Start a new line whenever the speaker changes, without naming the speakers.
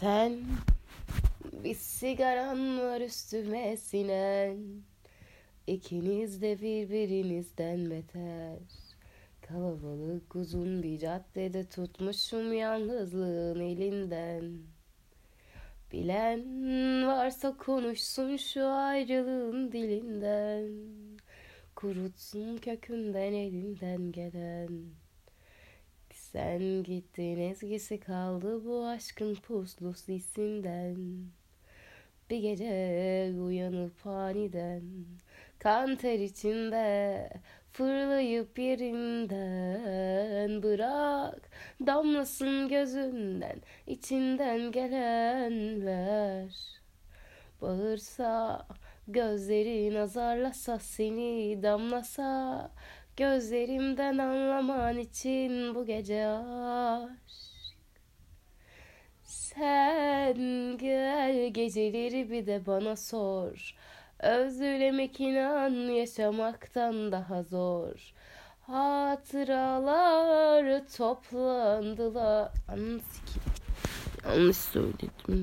Sen bir sigaran var üstüme sinen. İkiniz de birbirinizden beter. Kalabalık uzun bir caddede tutmuşum yalnızlığın elinden. Bilen varsa konuşsun şu ayrılığın dilinden. Kurutsun kökünden elinden gelen sen gittin ezgisi kaldı bu aşkın puslu sisinden. Bir gece uyanıp aniden Kan ter içinde fırlayıp yerinden. Bırak damlasın gözünden içinden gelenler. Bağırsa gözlerin azarlasa seni damlasa Gözlerimden anlaman için bu gece aşk. Sen gel geceleri bir de bana sor. Özlemek inan yaşamaktan daha zor. Hatıralar toplandılar. Anladın Yanlış söyledim